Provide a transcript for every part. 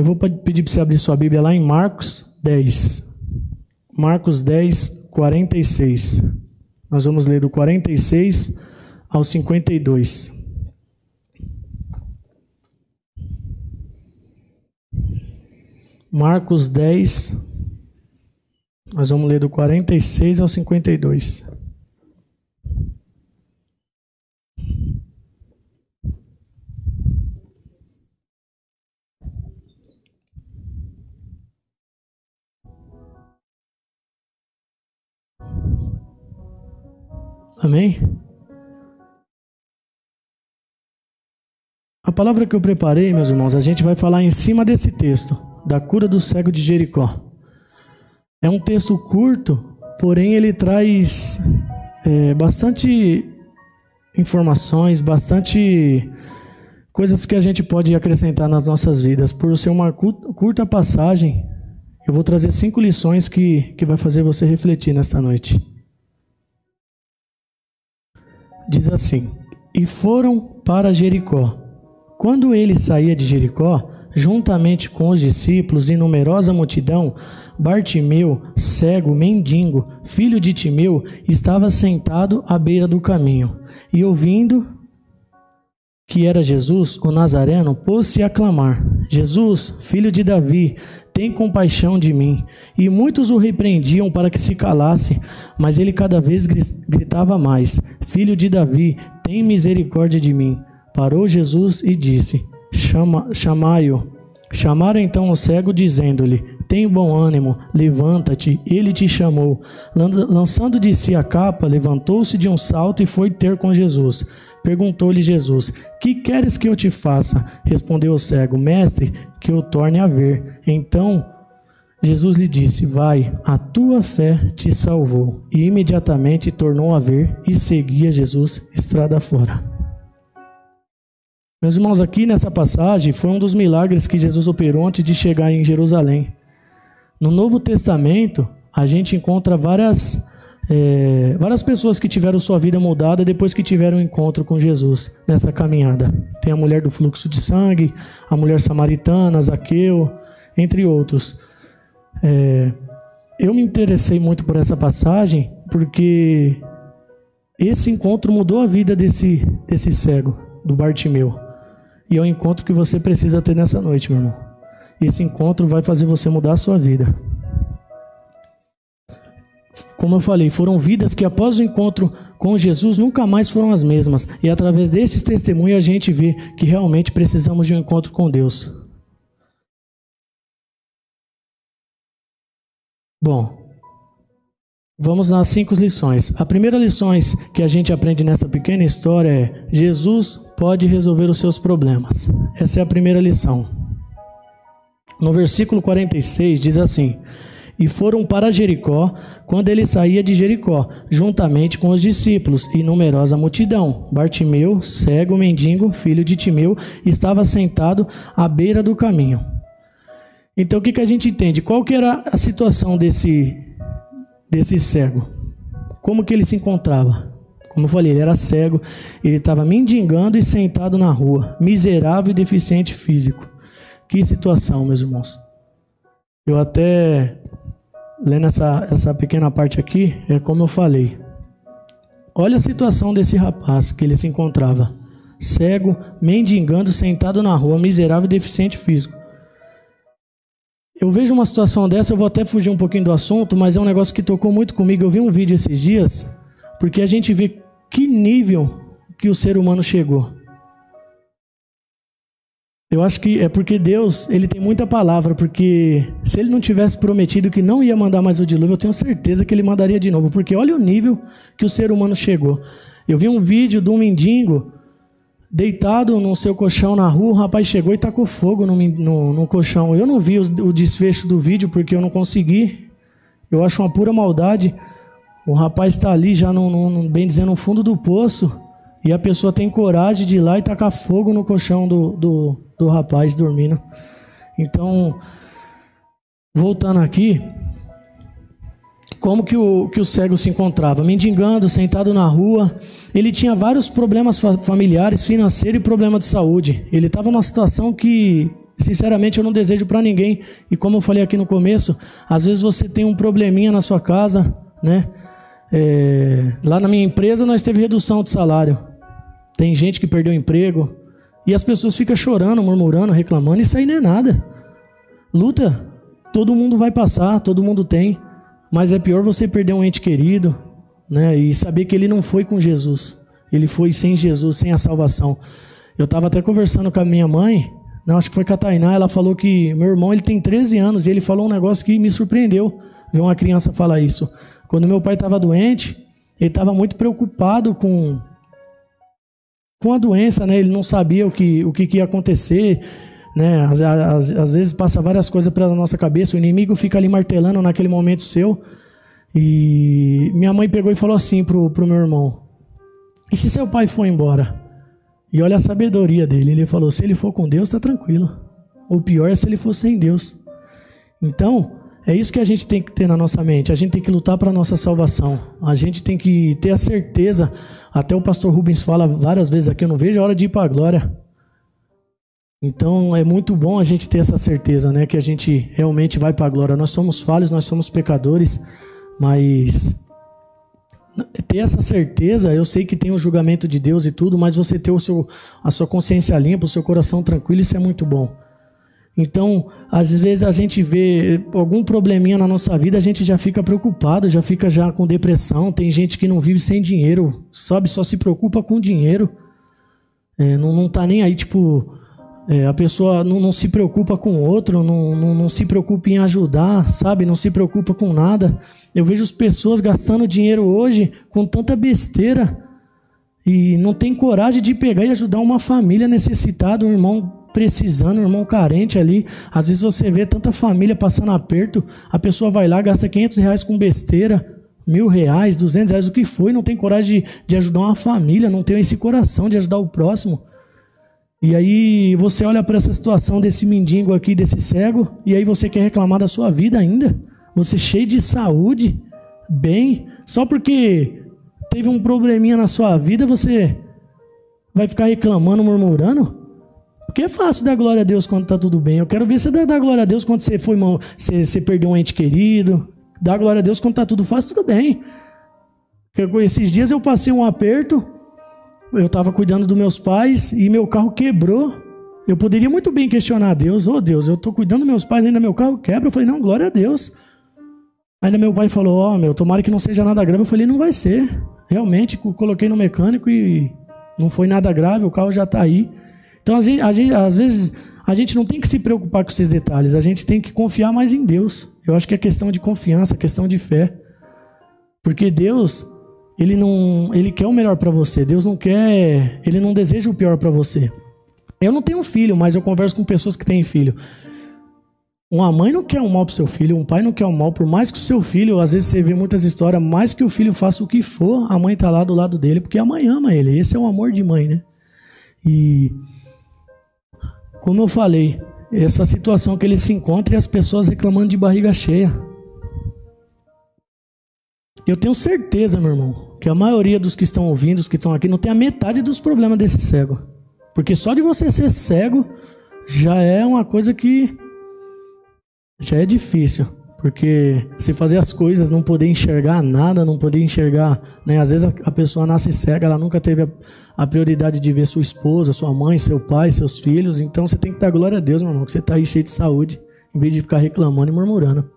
Eu vou pedir para você abrir sua Bíblia lá em Marcos 10. Marcos 10, 46. Nós vamos ler do 46 ao 52. Marcos 10, nós vamos ler do 46 ao 52. Amém? A palavra que eu preparei, meus irmãos, a gente vai falar em cima desse texto, da cura do cego de Jericó. É um texto curto, porém ele traz é, bastante informações, bastante coisas que a gente pode acrescentar nas nossas vidas. Por ser uma curta passagem, eu vou trazer cinco lições que, que vai fazer você refletir nesta noite diz assim: E foram para Jericó. Quando ele saía de Jericó, juntamente com os discípulos e numerosa multidão, Bartimeu, cego, mendigo, filho de Timeu, estava sentado à beira do caminho. E ouvindo que era Jesus, o Nazareno, pôs-se a clamar: Jesus, filho de Davi, tem compaixão de mim. E muitos o repreendiam para que se calasse, mas ele cada vez gritava mais: Filho de Davi, tem misericórdia de mim. Parou Jesus e disse: Chama, Chamai-o. Chamaram então o cego, dizendo-lhe: Tem bom ânimo, levanta-te, ele te chamou. Lançando de si a capa, levantou-se de um salto e foi ter com Jesus. Perguntou-lhe Jesus: Que queres que eu te faça? Respondeu o cego: Mestre, que eu torne a ver. Então Jesus lhe disse: Vai, a tua fé te salvou. E imediatamente tornou a ver e seguia Jesus estrada fora. Meus irmãos, aqui nessa passagem foi um dos milagres que Jesus operou antes de chegar em Jerusalém. No Novo Testamento, a gente encontra várias é, várias pessoas que tiveram sua vida mudada depois que tiveram um encontro com Jesus nessa caminhada. Tem a mulher do fluxo de sangue, a mulher samaritana, Zaqueu, entre outros. É, eu me interessei muito por essa passagem porque esse encontro mudou a vida desse, desse cego, do Bartimeu. E é o encontro que você precisa ter nessa noite, meu irmão. Esse encontro vai fazer você mudar a sua vida. Como eu falei, foram vidas que após o encontro com Jesus nunca mais foram as mesmas. E através desses testemunhos a gente vê que realmente precisamos de um encontro com Deus. Bom, vamos nas cinco lições. A primeira lição que a gente aprende nessa pequena história é: Jesus pode resolver os seus problemas. Essa é a primeira lição. No versículo 46 diz assim: e foram para Jericó quando ele saía de Jericó, juntamente com os discípulos e numerosa multidão. Bartimeu, cego, mendigo, filho de Timeu, estava sentado à beira do caminho. Então o que, que a gente entende? Qual que era a situação desse, desse cego? Como que ele se encontrava? Como eu falei, ele era cego, ele estava mendigando e sentado na rua, miserável e deficiente físico. Que situação, meus irmãos. Eu até lendo essa, essa pequena parte aqui, é como eu falei. Olha a situação desse rapaz que ele se encontrava: cego, mendigando, sentado na rua, miserável e deficiente físico. Eu vejo uma situação dessa, eu vou até fugir um pouquinho do assunto, mas é um negócio que tocou muito comigo. Eu vi um vídeo esses dias, porque a gente vê que nível que o ser humano chegou. Eu acho que é porque Deus, ele tem muita palavra, porque se ele não tivesse prometido que não ia mandar mais o dilúvio, eu tenho certeza que ele mandaria de novo, porque olha o nível que o ser humano chegou. Eu vi um vídeo de um mendigo deitado no seu colchão na rua, o rapaz chegou e tacou fogo no, no, no colchão. Eu não vi o, o desfecho do vídeo porque eu não consegui. Eu acho uma pura maldade. O rapaz está ali já, no, no, bem dizendo, no fundo do poço, e a pessoa tem coragem de ir lá e tacar fogo no colchão do, do do rapaz dormindo. Então, voltando aqui, como que o, que o cego se encontrava? Mendigando, sentado na rua. Ele tinha vários problemas familiares, financeiros e problema de saúde. Ele estava numa situação que, Sinceramente, eu não desejo para ninguém. E como eu falei aqui no começo, às vezes você tem um probleminha na sua casa, né? É, lá na minha empresa nós teve redução de salário. Tem gente que perdeu emprego. E as pessoas ficam chorando, murmurando, reclamando. Isso aí não é nada. Luta, todo mundo vai passar, todo mundo tem. Mas é pior você perder um ente querido, né? E saber que ele não foi com Jesus. Ele foi sem Jesus, sem a salvação. Eu estava até conversando com a minha mãe, não, acho que foi com a Tainá, ela falou que meu irmão ele tem 13 anos e ele falou um negócio que me surpreendeu ver uma criança falar isso. Quando meu pai estava doente, ele estava muito preocupado com, com a doença, né? Ele não sabia o que, o que, que ia acontecer, né? Às, às, às vezes passa várias coisas pela nossa cabeça, o inimigo fica ali martelando naquele momento seu. E minha mãe pegou e falou assim pro, pro meu irmão: E se seu pai for embora? E olha a sabedoria dele. Ele falou: se ele for com Deus, está tranquilo. O pior é se ele for sem Deus. Então, é isso que a gente tem que ter na nossa mente. A gente tem que lutar para nossa salvação. A gente tem que ter a certeza. Até o pastor Rubens fala várias vezes aqui: eu não vejo a hora de ir para a glória. Então é muito bom a gente ter essa certeza, né? Que a gente realmente vai para a glória. Nós somos falhos, nós somos pecadores, mas ter essa certeza, eu sei que tem o julgamento de Deus e tudo, mas você ter o seu, a sua consciência limpa, o seu coração tranquilo, isso é muito bom. Então, às vezes a gente vê algum probleminha na nossa vida, a gente já fica preocupado, já fica já com depressão. Tem gente que não vive sem dinheiro, sabe? Só se preocupa com dinheiro. É, não, não tá nem aí, tipo, é, a pessoa não, não, se preocupa com o outro, não, não, não, se preocupa em ajudar, sabe? Não se preocupa com nada. Eu vejo as pessoas gastando dinheiro hoje com tanta besteira e não tem coragem de pegar e ajudar uma família necessitada, um irmão precisando, irmão carente ali. Às vezes você vê tanta família passando aperto, a pessoa vai lá, gasta 500 reais com besteira, mil reais, duzentos reais, o que foi, não tem coragem de, de ajudar uma família, não tem esse coração de ajudar o próximo. E aí você olha para essa situação desse mendigo aqui, desse cego, e aí você quer reclamar da sua vida ainda? Você cheio de saúde, bem, só porque teve um probleminha na sua vida, você vai ficar reclamando, murmurando? Porque é fácil dar glória a Deus quando está tudo bem. Eu quero ver você dar glória a Deus quando você foi você, você perdeu um ente querido. Dá glória a Deus quando está tudo fácil, tudo bem. Esses dias eu passei um aperto eu estava cuidando dos meus pais e meu carro quebrou. Eu poderia muito bem questionar a Deus: Ô oh, Deus, eu estou cuidando dos meus pais, ainda meu carro quebra. Eu falei: Não, glória a Deus. Ainda meu pai falou: Ó, oh, meu, tomara que não seja nada grave. Eu falei: Não vai ser. Realmente, coloquei no mecânico e não foi nada grave, o carro já está aí. Então, a gente, a gente, às vezes, a gente não tem que se preocupar com esses detalhes, a gente tem que confiar mais em Deus. Eu acho que é questão de confiança, questão de fé. Porque Deus, ele não, ele quer o melhor para você. Deus não quer, ele não deseja o pior para você. Eu não tenho filho, mas eu converso com pessoas que têm filho. Uma mãe não quer o mal para seu filho, um pai não quer o mal, por mais que o seu filho, às vezes você vê muitas histórias, mais que o filho faça o que for, a mãe está lá do lado dele, porque a mãe ama ele. Esse é o amor de mãe, né? E como eu falei, essa situação que ele se encontra e as pessoas reclamando de barriga cheia. Eu tenho certeza, meu irmão, que a maioria dos que estão ouvindo, os que estão aqui, não tem a metade dos problemas desse cego. Porque só de você ser cego já é uma coisa que já é difícil. Porque se fazer as coisas, não poder enxergar nada, não poder enxergar, né? Às vezes a, pessoa nasce cega, ela nunca teve a, a, prioridade de ver sua esposa, sua mãe, seu pai, seus filhos. Então você tem que dar glória a Deus, meu irmão, que você está aí cheio de saúde, em vez de ficar reclamando e murmurando.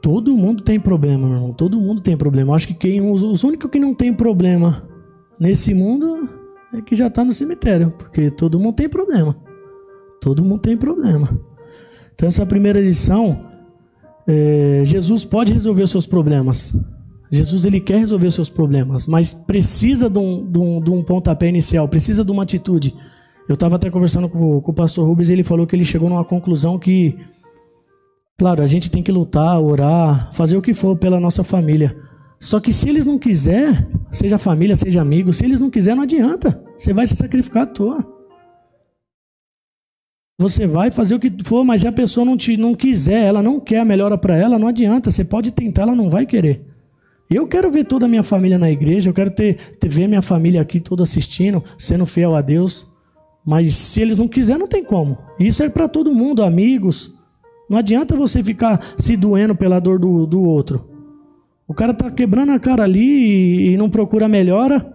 Todo mundo tem problema, meu irmão. Todo mundo tem problema. Eu acho que quem, os, os únicos que não tem problema nesse mundo é que já está no cemitério, porque todo mundo tem problema. Todo mundo tem problema. Então, essa primeira lição, é, Jesus pode resolver os seus problemas. Jesus ele quer resolver os seus problemas, mas precisa de um, de um, de um pontapé inicial, precisa de uma atitude. Eu estava até conversando com, com o pastor Rubens e ele falou que ele chegou numa conclusão que Claro, a gente tem que lutar, orar, fazer o que for pela nossa família. Só que se eles não quiser, seja família, seja amigo, se eles não quiser, não adianta. Você vai se sacrificar à toa. Você vai fazer o que for, mas se a pessoa não, te, não quiser, ela não quer a melhora para ela, não adianta. Você pode tentar, ela não vai querer. Eu quero ver toda a minha família na igreja, eu quero ter, ter ver minha família aqui toda assistindo, sendo fiel a Deus. Mas se eles não quiserem, não tem como. Isso é para todo mundo, amigos. Não adianta você ficar se doendo pela dor do, do outro. O cara tá quebrando a cara ali e, e não procura melhora.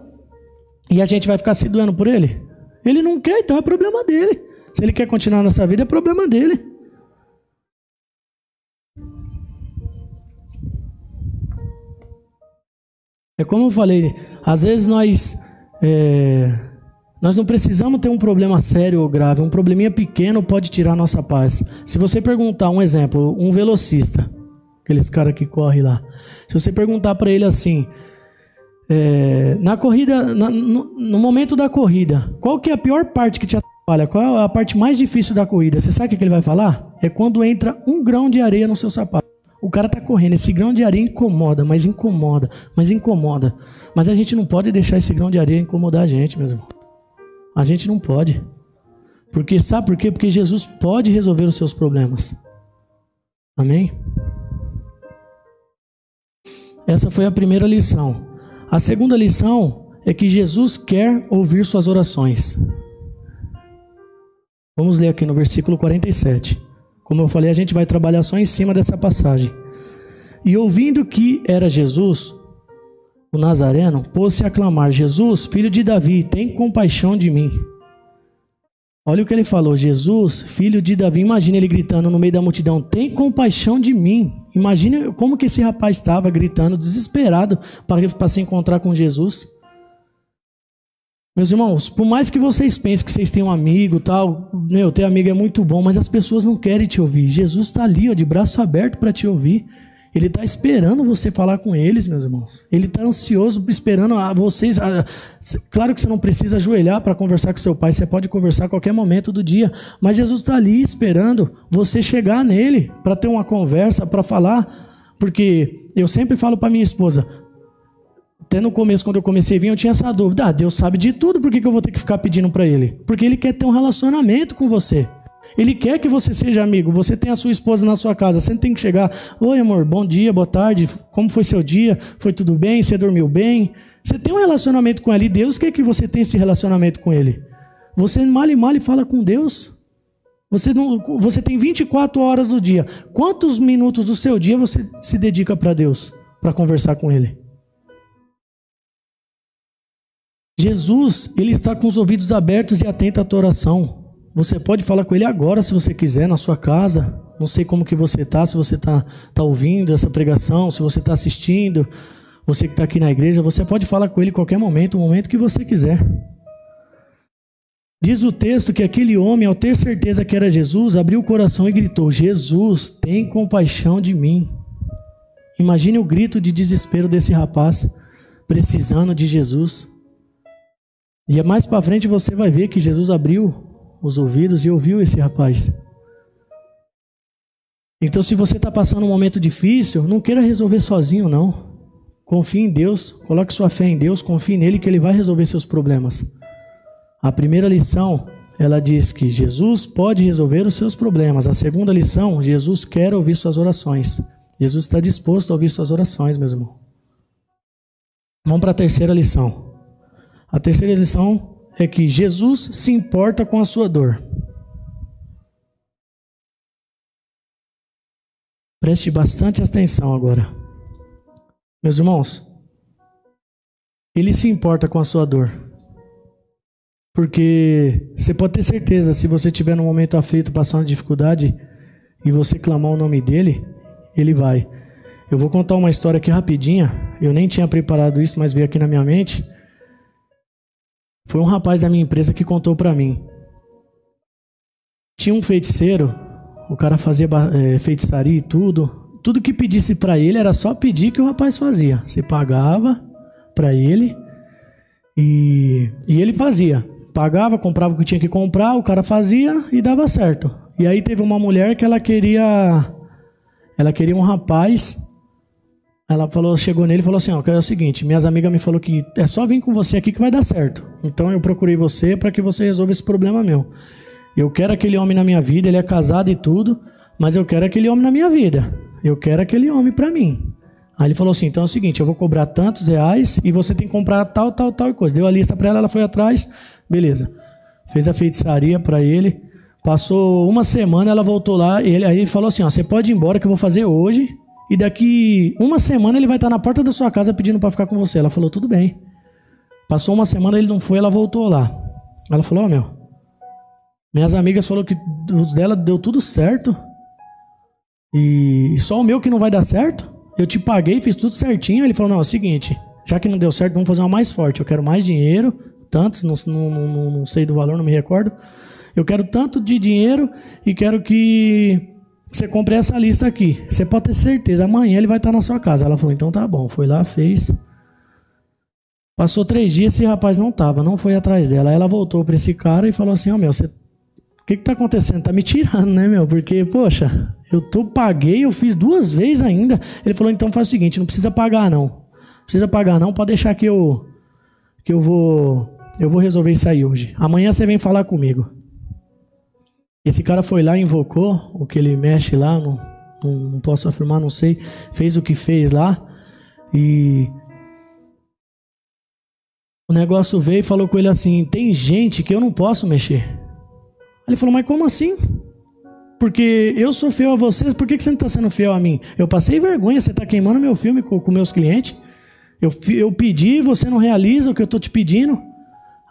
E a gente vai ficar se doendo por ele? Ele não quer, então é problema dele. Se ele quer continuar nessa vida, é problema dele. É como eu falei, às vezes nós é, nós não precisamos ter um problema sério ou grave, um probleminha pequeno pode tirar nossa paz. Se você perguntar um exemplo, um velocista, aqueles cara que corre lá, se você perguntar para ele assim, é, na corrida, na, no, no, momento da corrida, qual que é a pior parte que te atrapalha? Qual é a parte mais difícil da corrida? Você sabe o que ele vai falar? É quando entra um grão de areia no seu sapato. O cara tá correndo, esse grão de areia incomoda, mas incomoda, mas incomoda. Mas a gente não pode deixar esse grão de areia incomodar a gente, mesmo. A gente não pode. Porque sabe por quê? Porque Jesus pode resolver os seus problemas. Amém? Essa foi a primeira lição. A segunda lição é que Jesus quer ouvir suas orações. Vamos ler aqui no versículo 47. Como eu falei, a gente vai trabalhar só em cima dessa passagem. E ouvindo que era Jesus, o Nazareno, pôs-se a clamar: Jesus, filho de Davi, tem compaixão de mim. Olha o que ele falou: Jesus, filho de Davi. Imagina ele gritando no meio da multidão: Tem compaixão de mim. Imagina como que esse rapaz estava gritando, desesperado para se encontrar com Jesus. Meus irmãos, por mais que vocês pensem que vocês têm um amigo, tal, meu, ter amigo é muito bom, mas as pessoas não querem te ouvir. Jesus está ali, ó, de braço aberto para te ouvir. Ele está esperando você falar com eles, meus irmãos. Ele está ansioso, esperando a vocês. A... Claro que você não precisa ajoelhar para conversar com seu pai, você pode conversar a qualquer momento do dia. Mas Jesus está ali esperando você chegar nele para ter uma conversa, para falar. Porque eu sempre falo para minha esposa, até no começo, quando eu comecei a vir, eu tinha essa dúvida. Ah, Deus sabe de tudo, por que, eu vou ter que ficar pedindo para Ele? Porque Ele quer ter um relacionamento com você. Ele quer que você seja amigo. Você tem a sua esposa na sua casa. Você tem que chegar. Oi, amor, bom dia, boa tarde. Como foi seu dia? Foi tudo bem? Você dormiu bem? Você tem um relacionamento com Ele. Deus quer que você tenha esse relacionamento com Ele. Você mal e mal e fala com Deus. Você, não, você tem 24 horas do dia. Quantos minutos do seu dia você se dedica para Deus? Para conversar com Ele? Jesus, ele está com os ouvidos abertos e atento à tua oração. Você pode falar com ele agora, se você quiser, na sua casa. Não sei como que você está, se você está tá ouvindo essa pregação, se você está assistindo, você que está aqui na igreja, você pode falar com ele em qualquer momento, o momento que você quiser. Diz o texto que aquele homem, ao ter certeza que era Jesus, abriu o coração e gritou: Jesus, tem compaixão de mim. Imagine o grito de desespero desse rapaz, precisando de Jesus. E mais para frente você vai ver que Jesus abriu os ouvidos e ouviu esse rapaz. Então, se você está passando um momento difícil, não queira resolver sozinho, não. Confie em Deus, coloque sua fé em Deus, confie nele que ele vai resolver seus problemas. A primeira lição, ela diz que Jesus pode resolver os seus problemas. A segunda lição, Jesus quer ouvir suas orações. Jesus está disposto a ouvir suas orações, meu irmão. Vamos para a terceira lição. A terceira lição é que Jesus se importa com a sua dor. Preste bastante atenção agora. Meus irmãos, ele se importa com a sua dor. Porque você pode ter certeza, se você estiver num momento aflito, passando dificuldade, e você clamar o nome dele, ele vai. Eu vou contar uma história aqui rapidinha. Eu nem tinha preparado isso, mas veio aqui na minha mente. Foi um rapaz da minha empresa que contou para mim. Tinha um feiticeiro, o cara fazia é, feitiçaria e tudo. Tudo que pedisse para ele era só pedir que o rapaz fazia. Você pagava para ele e, e ele fazia. Pagava, comprava o que tinha que comprar, o cara fazia e dava certo. E aí teve uma mulher que ela queria ela queria um rapaz ela falou, chegou nele e falou assim: ó, é o seguinte, minhas amigas me falou que é só vir com você aqui que vai dar certo. Então eu procurei você para que você resolva esse problema meu. Eu quero aquele homem na minha vida, ele é casado e tudo, mas eu quero aquele homem na minha vida. Eu quero aquele homem para mim. Aí ele falou assim: então é o seguinte, eu vou cobrar tantos reais e você tem que comprar tal, tal, tal coisa. Deu a lista para ela, ela foi atrás, beleza. fez a feitiçaria para ele. Passou uma semana, ela voltou lá, ele aí ele falou assim: ó, você pode ir embora que eu vou fazer hoje. E daqui uma semana ele vai estar na porta da sua casa pedindo para ficar com você. Ela falou: tudo bem. Passou uma semana, ele não foi, ela voltou lá. Ela falou: ó, oh, meu, minhas amigas falaram que os dela deu tudo certo. E só o meu que não vai dar certo. Eu te paguei, fiz tudo certinho. Ele falou: não, é o seguinte, já que não deu certo, vamos fazer uma mais forte. Eu quero mais dinheiro, tantos, não, não, não, não sei do valor, não me recordo. Eu quero tanto de dinheiro e quero que você compre essa lista aqui. Você pode ter certeza, amanhã ele vai estar na sua casa. Ela falou, então tá bom. Foi lá, fez. Passou três dias, esse rapaz não tava, não foi atrás dela. Ela voltou para esse cara e falou assim, ó oh, meu, você... O que que tá acontecendo? Tá me tirando, né, meu? Porque, poxa, eu tô, paguei, eu fiz duas vezes ainda. Ele falou, então faz o seguinte, não precisa pagar não. Não precisa pagar não, pode deixar que eu... Que eu vou... Eu vou resolver isso aí hoje. Amanhã você vem falar comigo. Esse cara foi lá, invocou o que ele mexe lá, não, não, não posso afirmar, não sei. Fez o que fez lá. E o negócio veio e falou com ele assim: tem gente que eu não posso mexer. Ele falou: mas como assim? Porque eu sou fiel a vocês, por que você não está sendo fiel a mim? Eu passei vergonha, você está queimando meu filme com, com meus clientes. Eu, eu pedi, você não realiza o que eu estou te pedindo.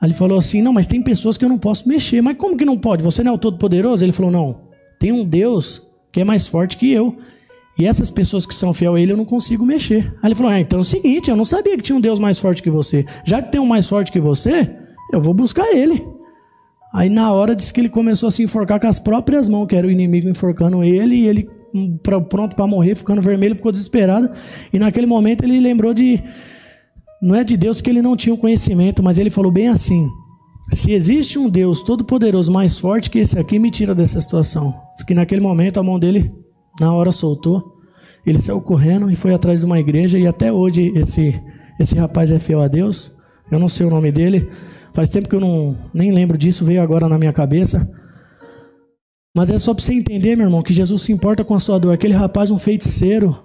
Ele falou assim: Não, mas tem pessoas que eu não posso mexer. Mas como que não pode? Você não é o Todo-Poderoso? Ele falou: Não, tem um Deus que é mais forte que eu. E essas pessoas que são fiel a ele eu não consigo mexer. Aí ele falou: ah, então é o seguinte, eu não sabia que tinha um Deus mais forte que você. Já que tem um mais forte que você, eu vou buscar ele. Aí na hora disse que ele começou a se enforcar com as próprias mãos, que era o inimigo enforcando ele, e ele hum, pronto para morrer, ficando vermelho, ficou desesperado. E naquele momento ele lembrou de não é de Deus que ele não tinha o conhecimento, mas ele falou bem assim: se existe um Deus todo-poderoso mais forte que esse aqui, me tira dessa situação. Diz que naquele momento a mão dele, na hora, soltou. Ele saiu correndo e foi atrás de uma igreja. E até hoje esse, esse rapaz é fiel a Deus. Eu não sei o nome dele. Faz tempo que eu não, nem lembro disso, veio agora na minha cabeça. Mas é só para você entender, meu irmão, que Jesus se importa com a sua dor. Aquele rapaz, um feiticeiro,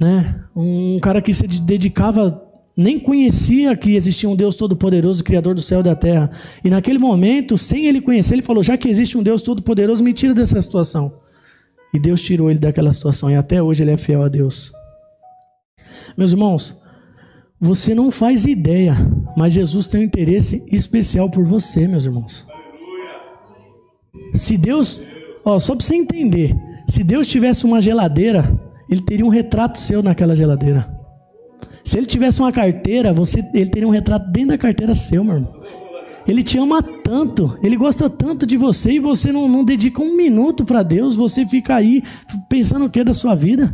né? Um cara que se dedicava nem conhecia que existia um Deus todo-poderoso, Criador do céu e da terra. E naquele momento, sem ele conhecer, ele falou: já que existe um Deus todo-poderoso, me tira dessa situação. E Deus tirou ele daquela situação, e até hoje ele é fiel a Deus. Meus irmãos, você não faz ideia, mas Jesus tem um interesse especial por você, meus irmãos. Se Deus, ó, só para você entender, se Deus tivesse uma geladeira, ele teria um retrato seu naquela geladeira. Se ele tivesse uma carteira, você, ele teria um retrato dentro da carteira seu, meu irmão. Ele te ama tanto, ele gosta tanto de você e você não, não dedica um minuto para Deus, você fica aí pensando o que da sua vida.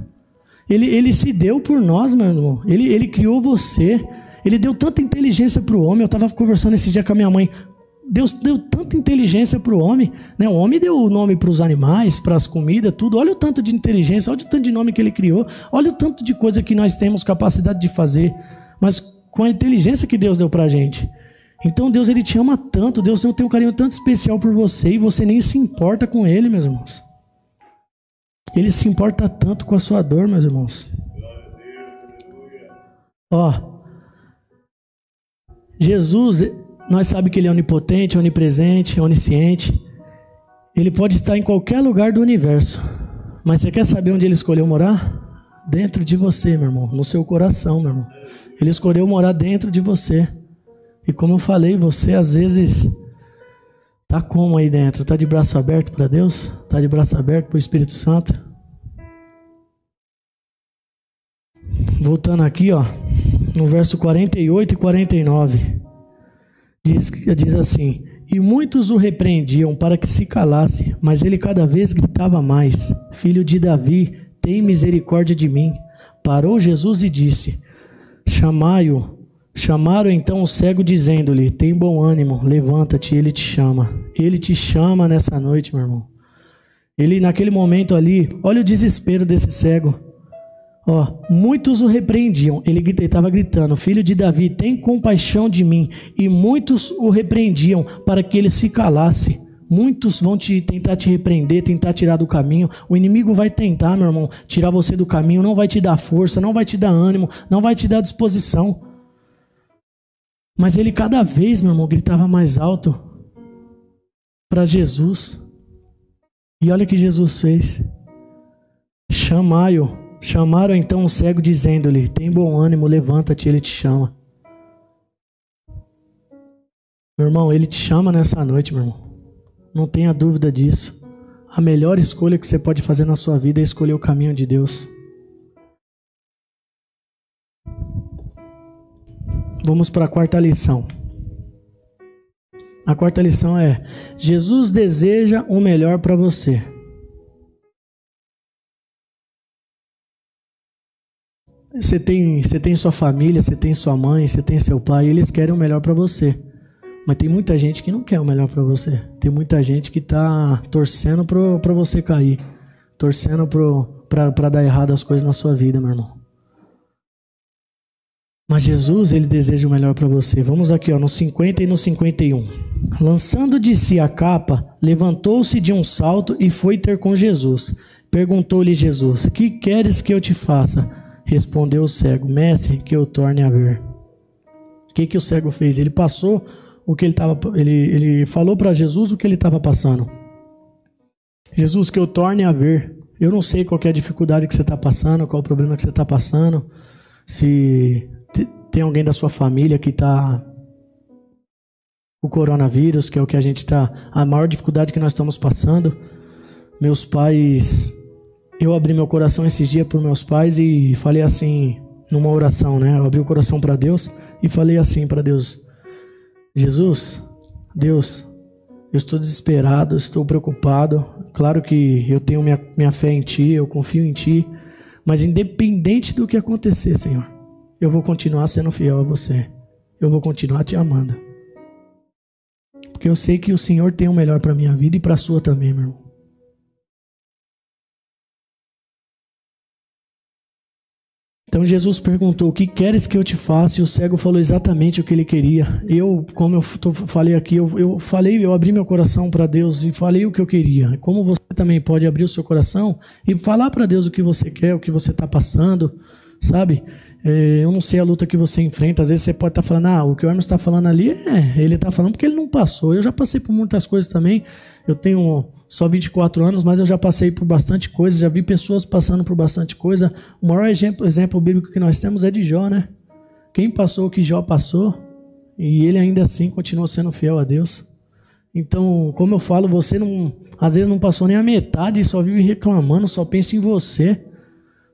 Ele, ele se deu por nós, meu irmão. Ele, ele criou você. Ele deu tanta inteligência para o homem. Eu estava conversando esse dia com a minha mãe. Deus deu tanta inteligência para o homem. Né? O homem deu o nome para os animais, para as comidas, tudo. Olha o tanto de inteligência, olha o tanto de nome que ele criou. Olha o tanto de coisa que nós temos capacidade de fazer. Mas com a inteligência que Deus deu para a gente. Então Deus ele te ama tanto, Deus tem um carinho tanto especial por você e você nem se importa com ele, meus irmãos. Ele se importa tanto com a sua dor, meus irmãos. Ó, Jesus, nós sabemos que Ele é onipotente, onipresente, onisciente. Ele pode estar em qualquer lugar do universo. Mas você quer saber onde Ele escolheu morar? Dentro de você, meu irmão. No seu coração, meu irmão. Ele escolheu morar dentro de você. E como eu falei, você às vezes tá como aí dentro? Tá de braço aberto para Deus? Tá de braço aberto para o Espírito Santo? Voltando aqui, ó, no verso 48 e 49. Diz, diz assim: E muitos o repreendiam para que se calasse, mas ele cada vez gritava mais: Filho de Davi, tem misericórdia de mim. Parou Jesus e disse: Chamai-o. Chamaram então o cego, dizendo-lhe: Tem bom ânimo, levanta-te, ele te chama. Ele te chama nessa noite, meu irmão. Ele, naquele momento ali, olha o desespero desse cego. Ó, muitos o repreendiam. Ele estava gritando: Filho de Davi, tem compaixão de mim. E muitos o repreendiam para que ele se calasse. Muitos vão te tentar te repreender, tentar tirar do caminho. O inimigo vai tentar, meu irmão, tirar você do caminho. Não vai te dar força, não vai te dar ânimo, não vai te dar disposição. Mas ele cada vez, meu irmão, gritava mais alto. para Jesus. E olha o que Jesus fez. Chamaram, chamaram então o cego dizendo-lhe: "Tem bom ânimo, levanta-te, ele te chama". Meu irmão, ele te chama nessa noite, meu irmão. Não tenha dúvida disso. A melhor escolha que você pode fazer na sua vida é escolher o caminho de Deus. Vamos para a quarta lição. A quarta lição é: Jesus deseja o melhor para você. Você tem, você tem sua família, você tem sua mãe, você tem seu pai, eles querem o melhor para você. Mas tem muita gente que não quer o melhor para você. Tem muita gente que tá torcendo para você cair, torcendo para dar errado as coisas na sua vida, meu irmão. Mas Jesus, ele deseja o melhor para você. Vamos aqui, ó, no 50 e no 51. Lançando de si a capa, levantou-se de um salto e foi ter com Jesus. Perguntou-lhe Jesus: Que queres que eu te faça? Respondeu o cego: Mestre, que eu torne a ver. O que, que o cego fez? Ele passou o que ele estava. Ele, ele falou para Jesus o que ele estava passando. Jesus, que eu torne a ver. Eu não sei qual é a dificuldade que você está passando, qual o problema que você está passando. Se tem alguém da sua família que está o coronavírus, que é o que a gente está, a maior dificuldade que nós estamos passando. Meus pais, eu abri meu coração esses dias para meus pais e falei assim, numa oração, né? Eu abri o coração para Deus e falei assim para Deus: Jesus, Deus, eu estou desesperado, estou preocupado. Claro que eu tenho minha, minha fé em Ti, eu confio em Ti, mas independente do que acontecer, Senhor, eu vou continuar sendo fiel a você. Eu vou continuar te amando. Porque eu sei que o Senhor tem o melhor para minha vida e para a sua também, meu irmão. Então Jesus perguntou: O que queres que eu te faça? E o cego falou exatamente o que ele queria. Eu, como eu falei aqui, eu, eu falei, eu abri meu coração para Deus e falei o que eu queria. Como você também pode abrir o seu coração e falar para Deus o que você quer, o que você está passando, sabe? É, eu não sei a luta que você enfrenta. Às vezes você pode estar tá falando, ah, o que o Hermes está falando ali, é, ele está falando porque ele não passou. Eu já passei por muitas coisas também. Eu tenho só 24 anos, mas eu já passei por bastante coisa, já vi pessoas passando por bastante coisa. O maior exemplo, exemplo bíblico que nós temos é de Jó, né? Quem passou o que Jó passou, e ele ainda assim continua sendo fiel a Deus. Então, como eu falo, você não, às vezes não passou nem a metade, só vive reclamando, só pensa em você.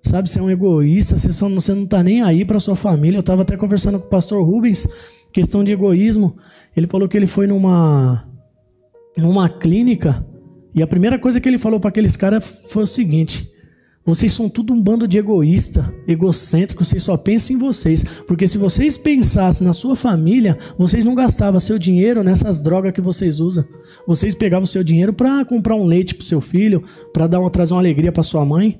Sabe, você é um egoísta, você, só, você não está nem aí para sua família. Eu estava até conversando com o pastor Rubens, questão de egoísmo. Ele falou que ele foi numa, numa clínica e a primeira coisa que ele falou para aqueles caras foi o seguinte: vocês são tudo um bando de egoísta, egocêntrico, vocês só pensam em vocês. Porque se vocês pensassem na sua família, vocês não gastavam seu dinheiro nessas drogas que vocês usam. Vocês pegavam seu dinheiro para comprar um leite para seu filho, para dar uma, trazer uma alegria para sua mãe.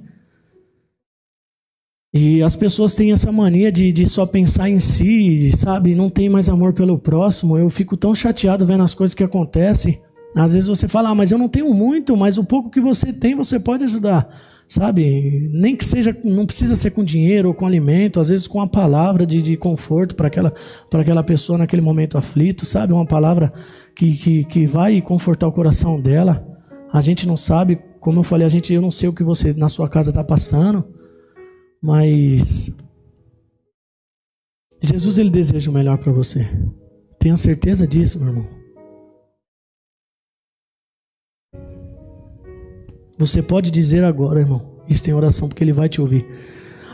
E as pessoas têm essa mania de, de só pensar em si, sabe? Não tem mais amor pelo próximo. Eu fico tão chateado vendo as coisas que acontecem. Às vezes você fala, ah, mas eu não tenho muito, mas o pouco que você tem você pode ajudar, sabe? Nem que seja, não precisa ser com dinheiro ou com alimento, às vezes com uma palavra de, de conforto para aquela, aquela pessoa naquele momento aflito, sabe? Uma palavra que, que, que vai confortar o coração dela. A gente não sabe, como eu falei, a gente, eu não sei o que você na sua casa está passando. Mas Jesus ele deseja o melhor para você. Tenha certeza disso, meu irmão. Você pode dizer agora, irmão, isso tem oração porque ele vai te ouvir.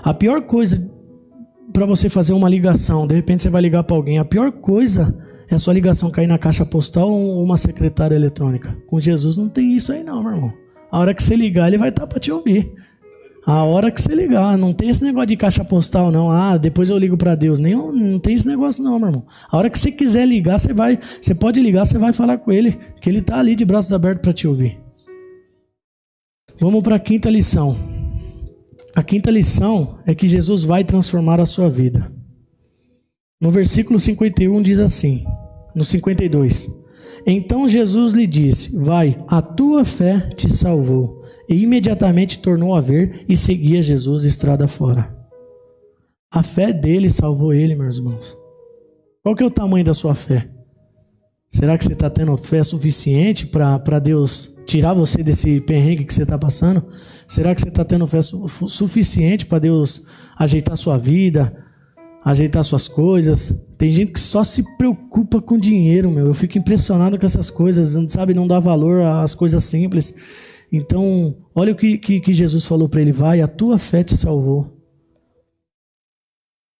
A pior coisa para você fazer uma ligação, de repente você vai ligar para alguém, a pior coisa é a sua ligação cair na caixa postal ou uma secretária eletrônica. Com Jesus não tem isso aí não, meu irmão. A hora que você ligar, ele vai estar tá para te ouvir. A hora que você ligar, não tem esse negócio de caixa postal, não. Ah, depois eu ligo para Deus. Nem, não tem esse negócio, não, meu irmão. A hora que você quiser ligar, você vai. Você pode ligar, você vai falar com ele, que ele está ali de braços abertos para te ouvir. Vamos para a quinta lição. A quinta lição é que Jesus vai transformar a sua vida. No versículo 51 diz assim: no 52. Então Jesus lhe disse: Vai, a tua fé te salvou e imediatamente tornou a ver e seguia Jesus estrada fora. A fé dele salvou ele, meus irmãos. Qual que é o tamanho da sua fé? Será que você está tendo fé suficiente para Deus tirar você desse perrengue que você está passando? Será que você está tendo fé su suficiente para Deus ajeitar sua vida, ajeitar suas coisas? Tem gente que só se preocupa com dinheiro, meu. Eu fico impressionado com essas coisas, sabe? Não dá valor às coisas simples. Então, olha o que, que, que Jesus falou para ele: vai, a tua fé te salvou.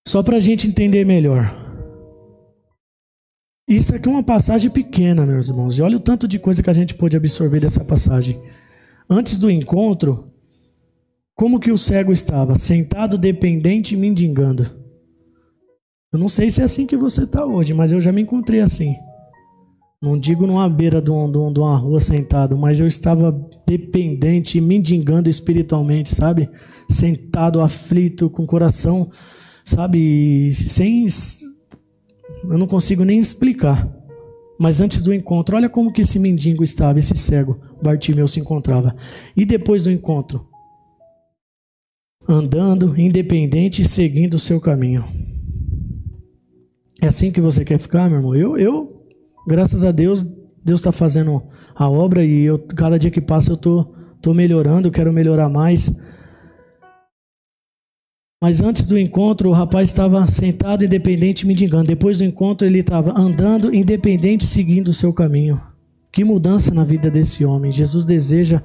Só para a gente entender melhor. Isso aqui é uma passagem pequena, meus irmãos. E olha o tanto de coisa que a gente pôde absorver dessa passagem. Antes do encontro, como que o cego estava? Sentado, dependente e mendigando. Eu não sei se é assim que você está hoje, mas eu já me encontrei assim. Não digo numa beira de, um, de uma rua sentado, mas eu estava dependente mendigando espiritualmente, sabe? Sentado, aflito, com o coração, sabe? Sem eu não consigo nem explicar. Mas antes do encontro, olha como que esse mendigo estava, esse cego, Bartimeu se encontrava. E depois do encontro? Andando, independente seguindo o seu caminho. É assim que você quer ficar, meu irmão? Eu, eu graças a Deus, Deus está fazendo a obra e eu, cada dia que passa eu tô, tô melhorando, quero melhorar mais. Mas antes do encontro, o rapaz estava sentado independente, mendigando. Depois do encontro, ele estava andando independente, seguindo o seu caminho. Que mudança na vida desse homem. Jesus deseja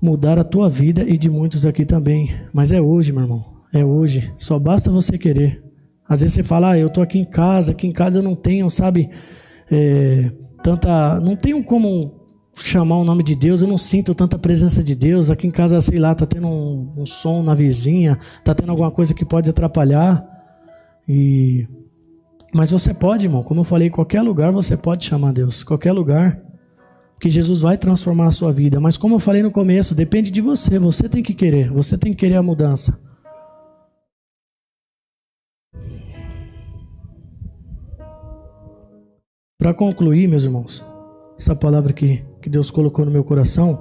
mudar a tua vida e de muitos aqui também. Mas é hoje, meu irmão. É hoje. Só basta você querer. Às vezes você fala, ah, eu estou aqui em casa, aqui em casa eu não tenho, sabe, é, tanta. Não tenho como chamar o nome de Deus, eu não sinto tanta presença de Deus. Aqui em casa, sei lá, tá tendo um, um som na vizinha, tá tendo alguma coisa que pode atrapalhar. E mas você pode, irmão, como eu falei, qualquer lugar você pode chamar Deus, qualquer lugar que Jesus vai transformar a sua vida. Mas como eu falei no começo, depende de você, você tem que querer, você tem que querer a mudança. Para concluir, meus irmãos, essa palavra que, que Deus colocou no meu coração,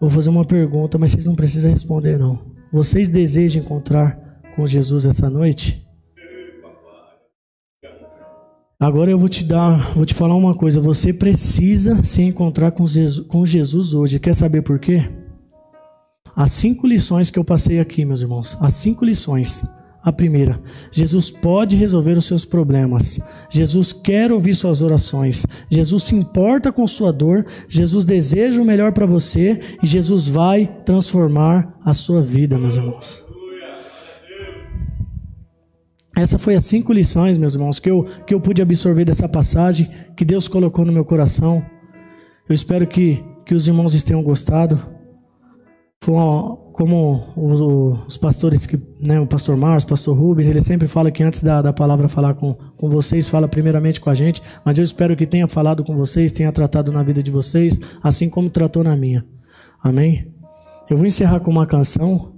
eu vou fazer uma pergunta, mas vocês não precisam responder não. Vocês desejam encontrar com Jesus essa noite? Agora eu vou te dar, vou te falar uma coisa. Você precisa se encontrar com Jesus, com Jesus hoje. Quer saber por quê? As cinco lições que eu passei aqui, meus irmãos. As cinco lições a primeira, Jesus pode resolver os seus problemas. Jesus quer ouvir suas orações. Jesus se importa com sua dor. Jesus deseja o melhor para você e Jesus vai transformar a sua vida, meus irmãos. Essa foi as cinco lições, meus irmãos, que eu, que eu pude absorver dessa passagem que Deus colocou no meu coração. Eu espero que, que os irmãos tenham gostado. Como os, os, pastores, que, né, o pastor Márcio, o pastor Rubens, ele sempre fala que antes da, da palavra falar com, com vocês, fala primeiramente com a gente, mas eu espero que tenha falado com vocês, tenha tratado na vida de vocês, assim como tratou na minha. Amém? Eu vou encerrar com uma canção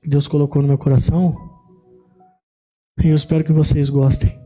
que Deus colocou no meu coração, e eu espero que vocês gostem.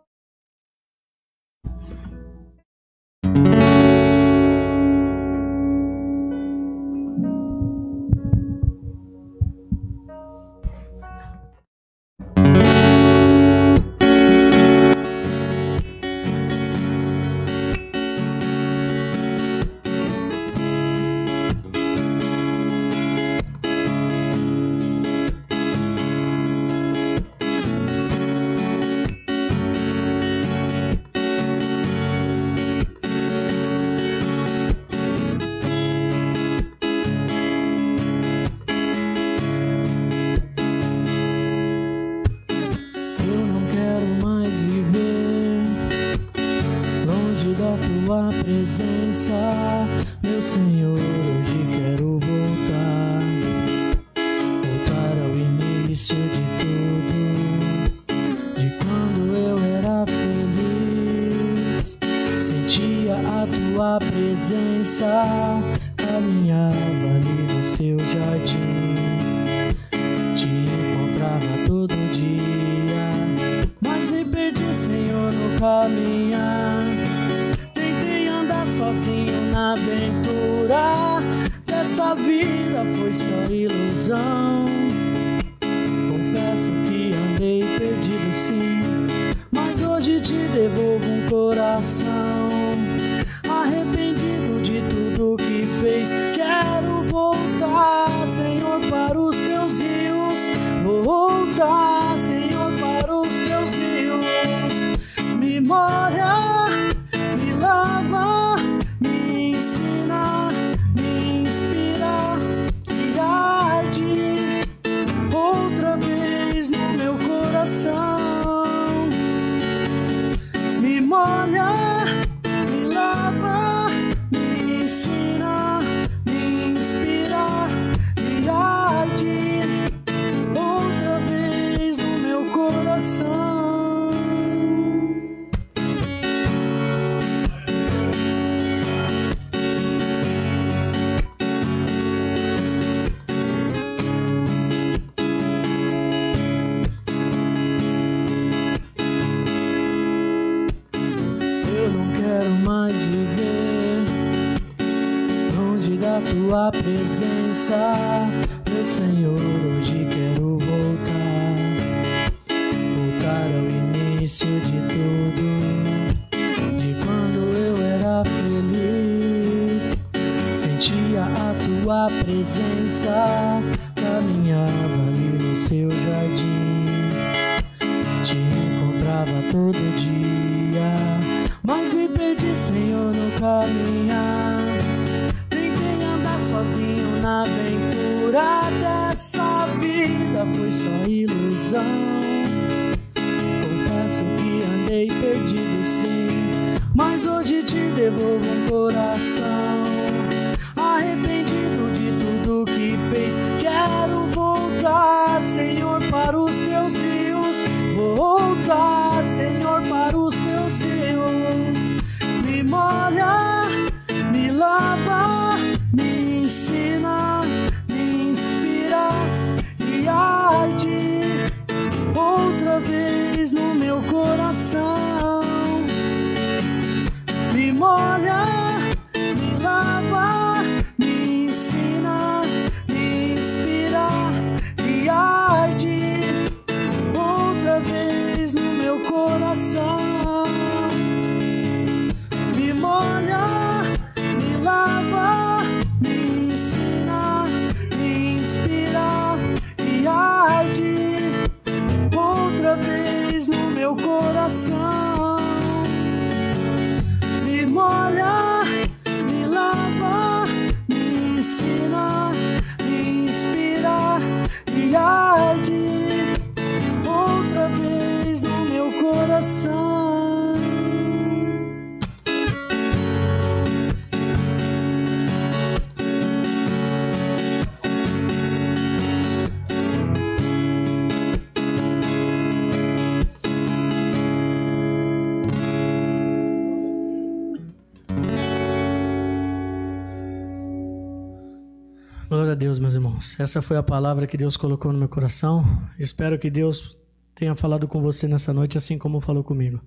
tua presença, meu Senhor, hoje quero voltar, voltar ao início presença, meu Senhor, hoje quero voltar, voltar ao início de tudo, de quando eu era feliz, sentia a tua presença, caminhava ali no seu jardim, te encontrava todo dia, mas me perdi, Senhor, no caminhar sozinho na aventura dessa vida foi só ilusão. Confesso que andei perdido sim, mas hoje te devolvo um coração arrependido de tudo que fez. Quero voltar, Senhor, para os teus rios. Voltar, Senhor, para os teus rios. Me molha, coração. Irmãos. Essa foi a palavra que Deus colocou no meu coração. Espero que Deus tenha falado com você nessa noite, assim como falou comigo.